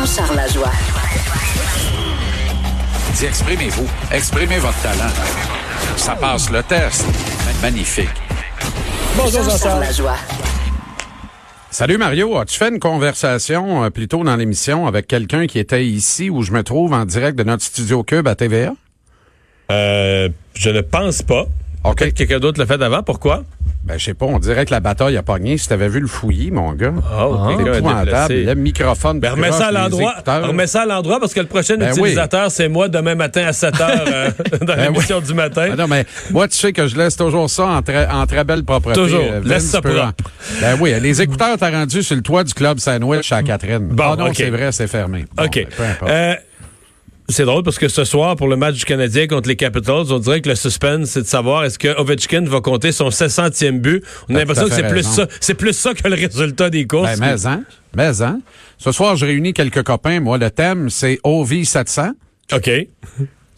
Jean-Charles Lajoie. Dis, exprimez-vous. Exprimez votre talent. Ça passe le test. Magnifique. Bonjour Jean-Charles Lajoie. Salut Mario, as-tu fait une conversation euh, plus tôt dans l'émission avec quelqu'un qui était ici où je me trouve en direct de notre studio Cube à TVA? Euh, je ne pense pas. OK. Peut-être quelqu'un d'autre l'a fait avant. Pourquoi? Ben, je sais pas, on dirait que la bataille a pogné. Si t'avais vu le fouillis, mon gars. Oh, C'est quelqu'un a épouvantable. déplacé. Le microphone. Ben, remets ça à l'endroit. Remets ça à l'endroit parce que le prochain Ben utilisateur, c'est moi demain matin à 7 heures euh, dans Ben l'émission du matin. Ah non, mais moi, tu sais que je laisse toujours ça en très, en très belle propreté. Toujours. Euh, Laisse ça peut en- propre. Ben oui, les écouteurs t'as rendu sur le toit du club sandwich à Catherine. Bon, Ah non, c'est vrai, c'est fermé. Bon, OK. ben, peu importe. Euh, c'est drôle parce que ce soir, pour le match du Canadien contre les Capitals, on dirait que le suspense, c'est de savoir est-ce que Ovechkin va compter son 700e but. On a T'as l'impression que c'est plus ça. C'est plus ça que le résultat des courses. Ben, mais hein, mais hein. Ce soir, je réunis quelques copains. Moi, le thème, c'est OV 700. OK.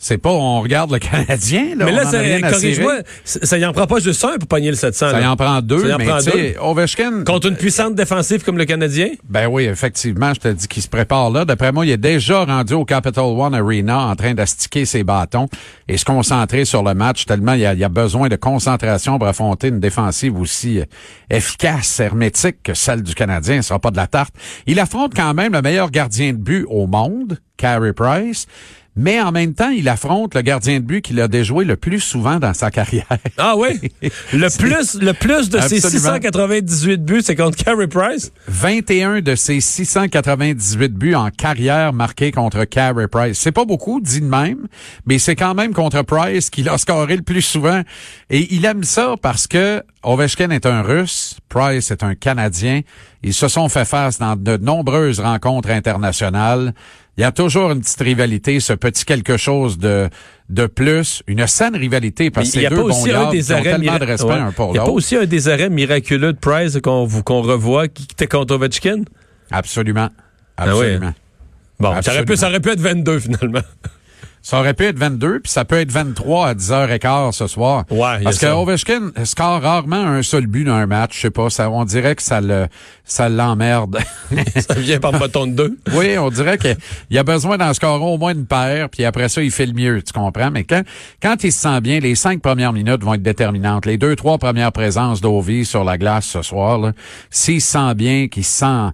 C'est pas on regarde le Canadien, là. mais là, corrige-moi, ça y en prend pas juste un pour pogner le 700. Ça là. y en prend deux, Ça y en mais prend sais, Ovechkin... Contre une puissante défensive comme le Canadien? Ben oui, effectivement, je te dis qu'il se prépare là. D'après moi, il est déjà rendu au Capital One Arena en train d'astiquer ses bâtons et se concentrer sur le match tellement il y a, y a besoin de concentration pour affronter une défensive aussi euh, efficace, hermétique que celle du Canadien. Ce sera pas de la tarte. Il affronte quand même le meilleur gardien de but au monde, Carey Price. Mais en même temps, il affronte le gardien de but qu'il a déjoué le plus souvent dans sa carrière. Ah oui? Le plus, le plus de ses Absolument. 698 buts, c'est contre Carey Price? 21 de ses 698 buts en carrière marqués contre Carey Price. C'est pas beaucoup, dit de même, mais c'est quand même contre Price qu'il a scoré le plus souvent. Et il aime ça parce que Ovechkin est un Russe, Price est un Canadien. Ils se sont fait face dans de nombreuses rencontres internationales. Il y a toujours une petite rivalité, ce petit quelque chose de de plus, une saine rivalité parce que c'est deux bons qui ont arrêts tellement de respect Ouais. un pour Il n'y a pas l'autre. aussi un des arrêts miraculeux de Price qu'on vous- qu'on revoit qui était contre Ovechkin? Absolument. Ah. Absolument. Bon, ça aurait, pu, Absolument. ça aurait pu être 22 finalement. Ça aurait pu être 22, puis ça peut être 23 à 10h15 ce soir. Ouais, Parce que ça. Ovechkin score rarement un seul but dans un match. Je sais pas, ça, on dirait que ça le, ça l'emmerde. ça vient par bâton de deux. oui, on dirait qu'il y a besoin d'en scorer au moins une paire, puis après ça, il fait le mieux, tu comprends? Mais quand, quand il se sent bien, les cinq premières minutes vont être déterminantes. Les deux, trois premières présences d'Ovi sur la glace ce soir, s'il se sent bien, qu'il se sent...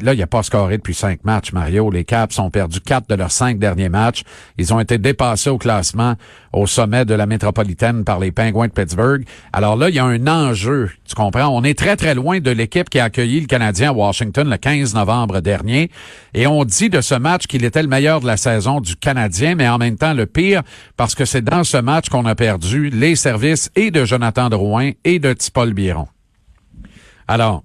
Là, il a pas scoré depuis cinq matchs, Mario. Les Caps ont perdu quatre de leurs cinq derniers matchs. Ils ont été dépassés au classement au sommet de la métropolitaine par les Penguins de Pittsburgh. Alors là, il y a un enjeu, tu comprends? On est très, très loin de l'équipe qui a accueilli le Canadien à Washington le 15 novembre dernier. Et on dit de ce match qu'il était le meilleur de la saison du Canadien, mais en même temps le pire parce que c'est dans ce match qu'on a perdu les services et de Jonathan Drouin et de Tipol Biron. Alors,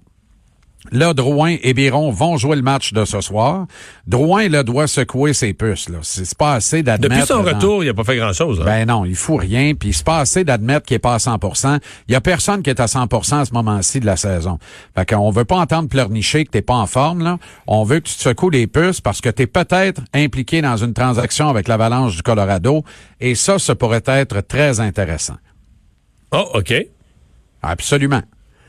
Là, Drouin et Biron vont jouer le match de ce soir. Drouin, là, doit secouer ses puces, là. C'est pas assez d'admettre... Depuis son dans- retour, il n'a pas fait grand-chose. hein. ben non, il faut rien, puis c'est pas assez d'admettre qu'il est pas à 100% Il y a personne qui est à 100% à ce moment-ci de la saison. Fait qu'on veut pas entendre pleurnicher que t'es pas en forme, là. On veut que tu te secoues les puces parce que t'es peut-être impliqué dans une transaction avec l'Avalanche du Colorado, et ça, ça pourrait être très intéressant. Oh, OK. Absolument.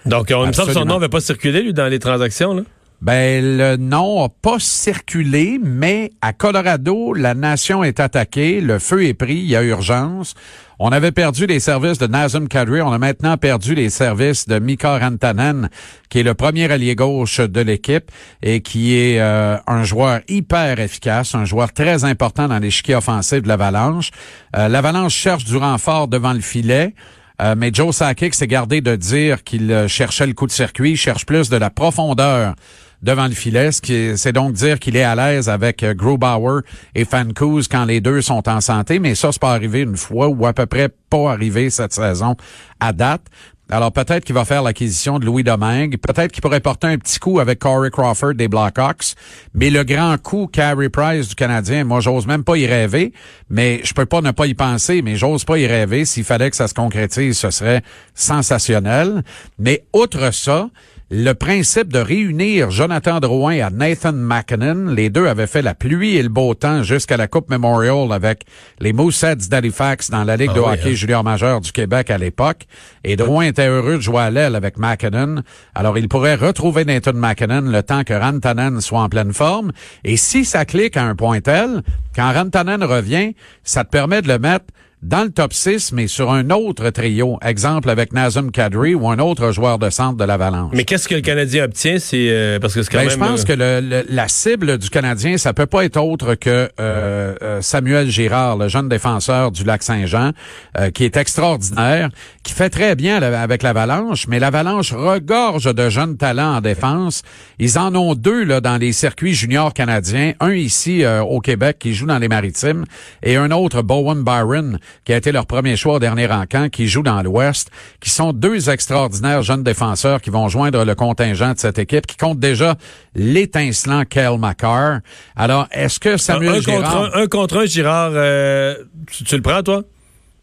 Donc, on, me semble que son nom n'avait pas circulé, lui, dans les transactions. Là. Ben, le nom a pas circulé, mais à Colorado, la nation est attaquée, le feu est pris, il y a urgence. On avait perdu les services de Nazem Kadri, on a maintenant perdu les services de Mika Rantanen, qui est le premier allié gauche de l'équipe et qui est euh, un joueur hyper efficace, un joueur très important dans l'échiquier offensif de l'Avalanche. Euh, L'Avalanche cherche du renfort devant le filet. Euh, mais Joe Sakic s'est gardé de dire qu'il euh, cherchait le coup de circuit, il cherche plus de la profondeur devant le filet, ce c'est donc dire qu'il est à l'aise avec euh, Grubauer et Fancouz quand les deux sont en santé, mais ça, c'est pas arrivé une fois ou à peu près pas arrivé cette saison à date. Alors peut-être qu'il va faire l'acquisition de Louis Domingue. Peut-être qu'il pourrait porter un petit coup avec Corey Crawford des Blackhawks. Mais le grand coup, Carey Price du Canadien, moi j'ose même pas y rêver. Mais je peux pas ne pas y penser, mais j'ose pas y rêver. S'il fallait que ça se concrétise, ce serait sensationnel. Mais outre ça, le principe de réunir Jonathan Drouin à Nathan McKinnon. Les deux avaient fait la pluie et le beau temps jusqu'à la Coupe Memorial avec les Mooseheads d'Halifax dans la Ligue Ah de oui, hockey hein. junior majeur du Québec à l'époque. Et Drouin était heureux de jouer à l'aile avec McKinnon. Alors, il pourrait retrouver Nathan McKinnon le temps que Rantanen soit en pleine forme. Et si ça clique à un point tel, quand Rantanen revient, ça te permet de le mettre dans le top 6, mais sur un autre trio. Exemple avec Nazem Kadri ou un autre joueur de centre de l'Avalanche. Mais qu'est-ce que le Canadien obtient? C'est euh, parce que c'est quand Ben, même. je pense euh, que le, le- la cible du Canadien, ça peut pas être autre que euh, euh, Samuel Girard, le jeune défenseur du lac Saint-Jean, euh, qui est extraordinaire, qui fait très bien avec l'Avalanche, mais l'Avalanche regorge de jeunes talents en défense. Ils en ont deux là dans les circuits juniors canadiens, un ici euh, au Québec qui joue dans les Maritimes et un autre Bowen Byron qui a été leur premier choix au dernier encamp, qui joue dans l'Ouest, qui sont deux extraordinaires jeunes défenseurs qui vont joindre le contingent de cette équipe, qui compte déjà l'étincelant Kel McCarr. Alors, est-ce que un, Samuel un Girard... contre un, un contre un, Girard, euh, tu, tu le prends, toi?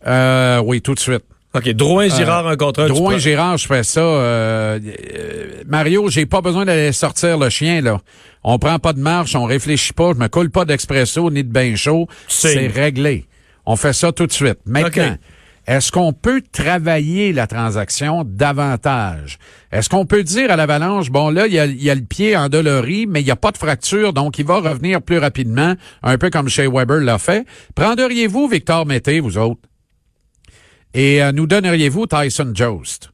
Euh, oui, tout de suite. OK. Drouin, Girard, un contre un. Drouin. Girard, je fais ça. euh, euh, Mario, j'ai pas besoin d'aller sortir le chien, là. On prend pas de marche, on réfléchit pas, je me coule pas d'expresso ni de bain chaud. C'est réglé. On fait ça tout de suite. Maintenant, est-ce qu'on peut travailler la transaction davantage? Est-ce qu'on peut dire à l'Avalanche, bon là, il y a, il y a le pied endolori, mais il n'y a pas de fracture, donc il va revenir plus rapidement, un peu comme chez Weber l'a fait. Prendriez-vous Victor Mété, vous autres? Et euh, nous donneriez-vous Tyson Jost?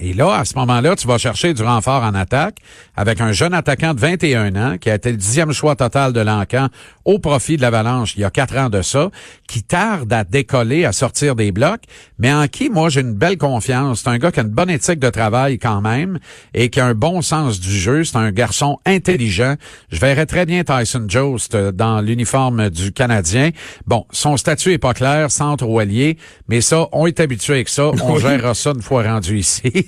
Et là, à ce moment-là, tu vas chercher du renfort en attaque avec un jeune attaquant de 21 ans qui a été le dixième choix total de l'encan au profit de l'Avalanche il y a quatre ans de ça, qui tarde à décoller, à sortir des blocs, mais en qui, moi, j'ai une belle confiance. C'est un gars qui a une bonne éthique de travail quand même et qui a un bon sens du jeu. C'est un garçon intelligent. Je verrais très bien Tyson Jost euh, dans l'uniforme du Canadien. Bon, son statut est pas clair, centre ou allié, mais ça, on est habitué avec ça. On gérera ça une fois rendu ici.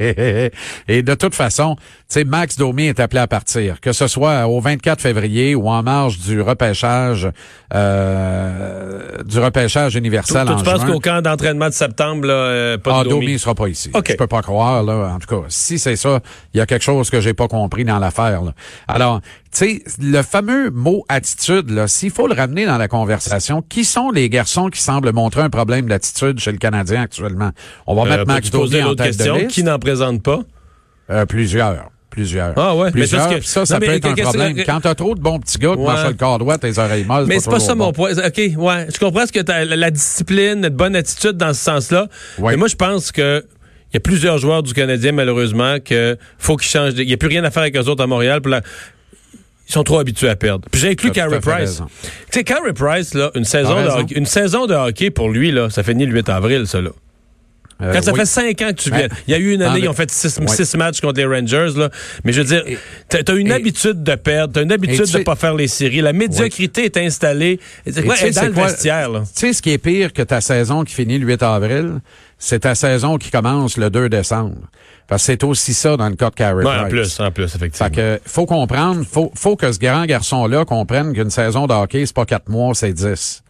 Et de toute façon, tu sais, Max Domi est appelé à partir, que ce soit au 24 février ou en marge du repêchage, euh, du repêchage universel Toi, en tu penses juin. qu'au camp d'entraînement de septembre, là, euh, pas Ah, de Domi sera pas ici. OK. Je peux pas croire, là. En tout cas, si c'est ça, il y a quelque chose que j'ai pas compris dans l'affaire. Alors, tu sais, le fameux mot attitude, là, s'il faut le ramener dans la conversation, qui sont les garçons qui semblent montrer un problème d'attitude chez le Canadien actuellement? On va Euh, mettre Max peux-tu poser Domi en tête question? de liste. Qui présente pas? Euh, plusieurs. Plusieurs. Ah ouais, mais Plusieurs. que- Puis ça, ça non, mais peut être un que- problème. Quand t'as trop de bons petits gars, tu Ouais. marches sur le corps droit, tes oreilles molles, Mais c'est pas ça mon point. OK, ouais. Je comprends ce que t'as, la, discipline, la bonne attitude dans ce sens-là. Ouais. Mais moi, je pense que il y a plusieurs joueurs du Canadien, malheureusement, que faut qu'ils changent. Il n'y a plus rien à faire avec eux autres à Montréal. pour la- Ils sont trop habitués à perdre. Puis j'ai inclus T'as tout Carey Price. Tu sais, Carey Price, là, une saison, de hockey, une saison de hockey pour lui, là, ça finit le 8 avril, ça, là. Euh, Quand ça oui. fait cinq ans que tu viens. Ben, Il y a eu une année, ils ont fait six, Ouais. six matchs contre les Rangers, là. Mais je veux dire, t'as as une et- habitude de perdre, t'as une habitude tu de pas faire les séries. La médiocrité est installée. C'est quoi, est dans le quoi- vestiaire, là. Tu sais, ce qui est pire que ta saison qui finit le 8 avril, c'est ta saison qui commence le 2 décembre. Parce que c'est aussi ça dans le cas de Carey Ouais, en Price. plus, en plus, effectivement. Fait que faut comprendre, faut, faut que ce grand garçon-là comprenne qu'une saison de hockey, c'est pas quatre mois, c'est 10.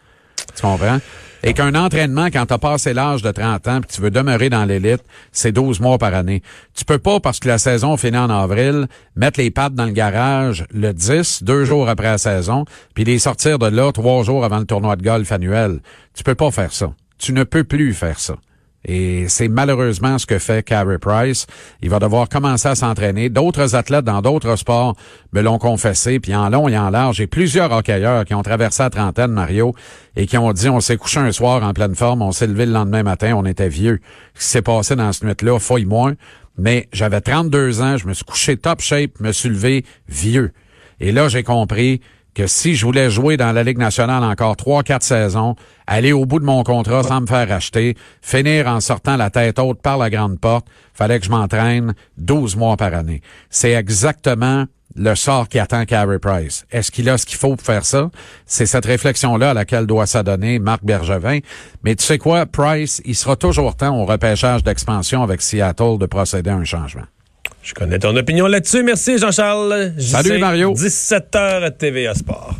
Tu comprends? Et qu'un entraînement, quand t'as passé l'âge de 30 ans puis tu veux demeurer dans l'élite, c'est 12 mois par année. Tu peux pas, parce que la saison finit en avril, mettre les pattes dans le garage le 10, deux jours après la saison, puis les sortir de là trois jours avant le tournoi de golf annuel. Tu peux pas faire ça. Tu ne peux plus faire ça. Et c'est malheureusement ce que fait Carey Price. Il va devoir commencer à s'entraîner. D'autres athlètes dans d'autres sports me l'ont confessé, puis en long et en large. J'ai plusieurs hockeyeurs qui ont traversé la trentaine, Mario, et qui ont dit, on s'est couché un soir en pleine forme, on s'est levé le lendemain matin, on était vieux. Ce qui s'est passé dans ce nuit-là, fouille moins. Mais j'avais 32 ans, je me suis couché top shape, me suis levé vieux. Et là, j'ai compris que si je voulais jouer dans la Ligue nationale encore trois, quatre saisons, aller au bout de mon contrat sans me faire acheter, finir en sortant la tête haute par la grande porte, fallait que je m'entraîne 12 mois par année. C'est exactement le sort qui attend Carey Price. Est-ce qu'il a ce qu'il faut pour faire ça? C'est cette réflexion-là à laquelle doit s'adonner Marc Bergevin. Mais tu sais quoi? Price, il sera toujours temps au repêchage d'expansion avec Seattle de procéder à un changement. Je connais ton opinion là-dessus. Merci, Jean-Charles. Salut, Mario. 17h à TVA Sport.